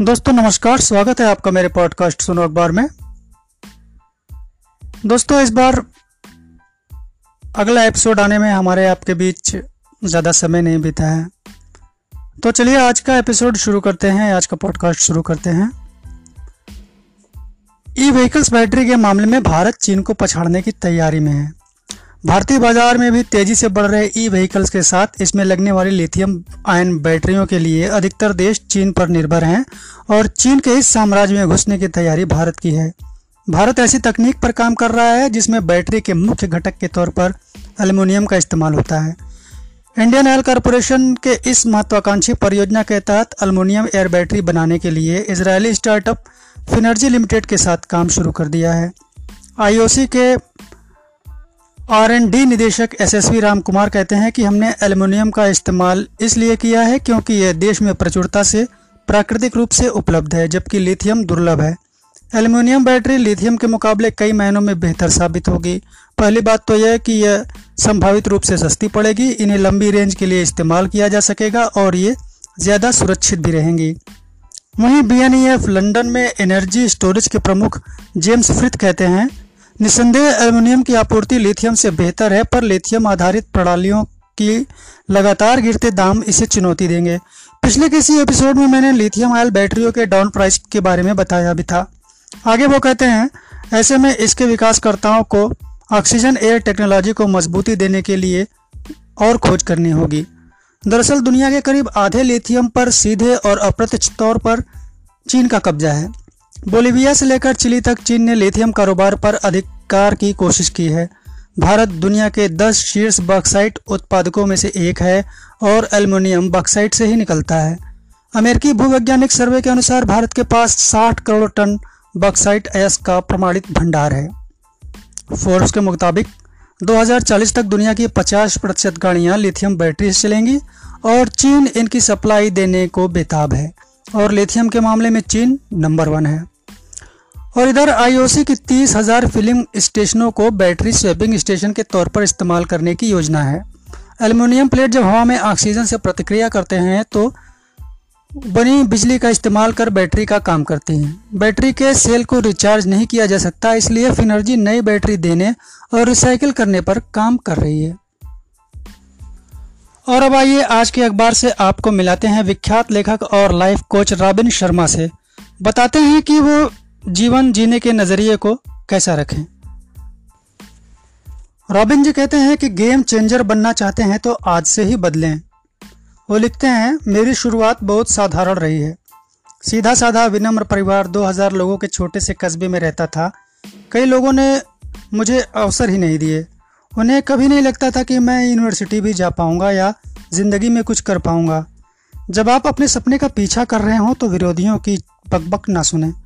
दोस्तों, नमस्कार। स्वागत है आपका मेरे पॉडकास्ट सुनो अखबार में। दोस्तों, इस बार अगला एपिसोड आने में हमारे आपके बीच ज़्यादा समय नहीं बीता है। तो चलिए, आज का एपिसोड शुरू करते हैं, आज का पॉडकास्ट शुरू करते हैं। ई व्हीकल्स बैटरी के मामले में भारत चीन को पछाड़ने की तैयारी में है। भारतीय बाज़ार में भी तेज़ी से बढ़ रहे ई व्हीकल्स के साथ इसमें लगने वाली लिथियम आयन बैटरियों के लिए अधिकतर देश चीन पर निर्भर हैं और चीन के इस साम्राज्य में घुसने की तैयारी भारत की है। भारत ऐसी तकनीक पर काम कर रहा है जिसमें बैटरी के मुख्य घटक के तौर पर एल्युमिनियम का इस्तेमाल होता है। इंडियन ऑयल कॉरपोरेशन के इस महत्वाकांक्षी परियोजना के तहत अल्मोनियम एयर बैटरी बनाने के लिए इसराइली स्टार्टअप फिनर्जी लिमिटेड के साथ काम शुरू कर दिया है। आईओसी के आर एन डी निदेशक एसएसवी राम कुमार कहते हैं कि हमने एल्युमिनियम का इस्तेमाल इसलिए किया है क्योंकि यह देश में प्रचुरता से, प्राकृतिक रूप से उपलब्ध है, जबकि लिथियम दुर्लभ है। एल्युमिनियम बैटरी लिथियम के मुकाबले कई महीनों में बेहतर साबित होगी। पहली बात तो यह कि यह संभावित रूप से सस्ती पड़ेगी, इन्हें लंबी रेंज के लिए इस्तेमाल किया जा सकेगा और ये ज़्यादा सुरक्षित भी रहेंगी। वहीं बी लंदन में एनर्जी स्टोरेज के प्रमुख जेम्स फ्रिथ कहते हैं निसंदेह एल्युमिनियम की आपूर्ति लिथियम से बेहतर है, पर लिथियम आधारित प्रणालियों की लगातार गिरते दाम इसे चुनौती देंगे। पिछले किसी एपिसोड में मैंने लिथियम आयल बैटरियों के डाउन प्राइस के बारे में बताया भी था। आगे वो कहते हैं, ऐसे में इसके विकासकर्ताओं को ऑक्सीजन एयर टेक्नोलॉजी को मजबूती देने के लिए और खोज करनी होगी। दरअसल दुनिया के करीब आधे लिथियम पर सीधे और अप्रत्यक्ष तौर पर चीन का कब्जा है। बोलीविया से लेकर चिली तक चीन ने लिथियम कारोबार पर अधिकार की कोशिश की है। भारत दुनिया के 10 शीर्ष बक्साइट उत्पादकों में से एक है और एल्युमिनियम बक्साइट से ही निकलता है। अमेरिकी भूवैज्ञानिक सर्वे के अनुसार भारत के पास 60 करोड़ टन बक्साइट एस का प्रमाणित भंडार है। फोर्स के मुताबिक 2040 तक दुनिया की 50 प्रतिशत गाड़ियाँ लिथियम बैटरी से चलेंगी और चीन इनकी सप्लाई देने को बेताब है और लिथियम के मामले में चीन नंबर वन है। और इधर आईओसी की तीस हज़ार फिलिंग स्टेशनों को बैटरी स्वेपिंग स्टेशन के तौर पर इस्तेमाल करने की योजना है। एल्युमिनियम प्लेट जब हवा में ऑक्सीजन से प्रतिक्रिया करते हैं तो बनी बिजली का इस्तेमाल कर बैटरी का काम करती हैं। बैटरी के सेल को रिचार्ज नहीं किया जा सकता, इसलिए फिनर्जी नई बैटरी देने और रिसाइकिल करने पर काम कर रही है। और अब आइए आज के अखबार से आपको मिलाते हैं विख्यात लेखक और लाइफ कोच रॉबिन शर्मा से। बताते हैं कि वो जीवन जीने के नज़रिए को कैसा रखें? रॉबिन जी कहते हैं कि गेम चेंजर बनना चाहते हैं तो आज से ही बदलें। वो लिखते हैं, मेरी शुरुआत बहुत साधारण रही है। सीधा साधा विनम्र परिवार 2000 लोगों के छोटे से कस्बे में रहता था। कई लोगों ने मुझे अवसर ही नहीं दिए। उन्हें कभी नहीं लगता था कि मैं यूनिवर्सिटी भी जा पाऊँगा या ज़िंदगी में कुछ कर पाऊँगा। जब आप अपने सपने का पीछा कर रहे हो तो विरोधियों की बकबक ना सुने।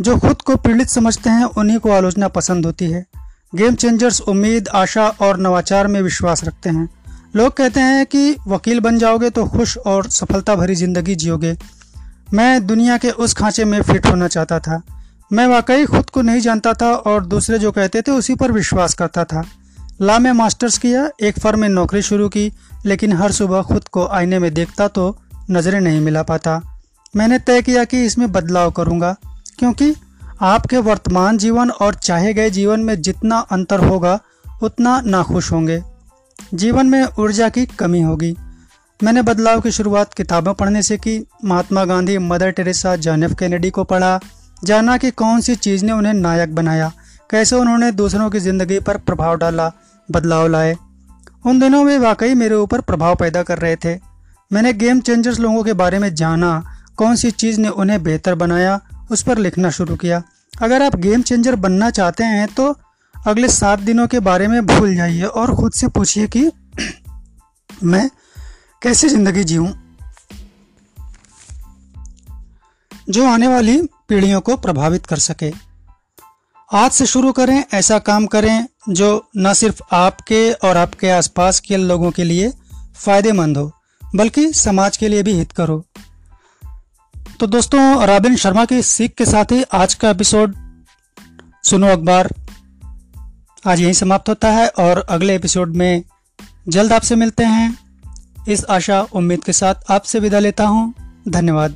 जो खुद को पीड़ित समझते हैं, उन्हीं को आलोचना पसंद होती है। गेम चेंजर्स उम्मीद, आशा और नवाचार में विश्वास रखते हैं। लोग कहते हैं कि वकील बन जाओगे तो खुश और सफलता भरी ज़िंदगी जियोगे। मैं दुनिया के उस खांचे में फिट होना चाहता था। मैं वाकई खुद को नहीं जानता था और दूसरे जो कहते थे, उसी पर विश्वास करता था। ला में मास्टर्स किया, एक फर्म में नौकरी शुरू की, लेकिन हर सुबह खुद को आईने में देखता तो नज़रें नहीं मिला पाता। मैंने तय किया कि इसमें बदलाव करूँगा। क्योंकि आपके वर्तमान जीवन और चाहे गए जीवन में जितना अंतर होगा, उतना नाखुश होंगे। जीवन में ऊर्जा की कमी होगी। मैंने बदलाव की शुरुआत किताबें पढ़ने से की। Mahatma Gandhi, Mother Teresa John F Kennedy को पढ़ा। जाना कि कौन सी चीज़ ने उन्हें नायक बनाया। कैसे उन्होंने दूसरों की ज़िंदगी पर प्रभाव डाला, बदलाव लाए। उन दिनों में वाकई मेरे ऊपर प्रभाव पैदा कर रहे थे। मैंने गेम चेंजर्स लोगों के बारे में जाना। कौन सी चीज़ ने उन्हें बेहतर बनाया? उस पर लिखना शुरू किया। अगर आप गेम चेंजर बनना चाहते हैं तो अगले सात दिनों के बारे में भूल जाइए और ख़ुद से पूछिए कि मैं कैसे ज़िंदगी जीऊँ। जो आने वाली पीढ़ियों को प्रभावित कर सके। आज से शुरू करें, ऐसा काम करें जो न सिर्फ़ आपके और आपके आसपास के लोगों के लिए फ़ायदेमंद हो, बल्कि समाज के लिए भी हित करो। तो दोस्तों, राबिन शर्मा की सीख के साथ ही आज का एपिसोड सुनो अखबार। आज यहीं समाप्त होता है और अगले एपिसोड में जल्द आपसे मिलते हैं। इस आशा, उम्मीद के साथ आपसे विदा लेता हूँ। धन्यवाद।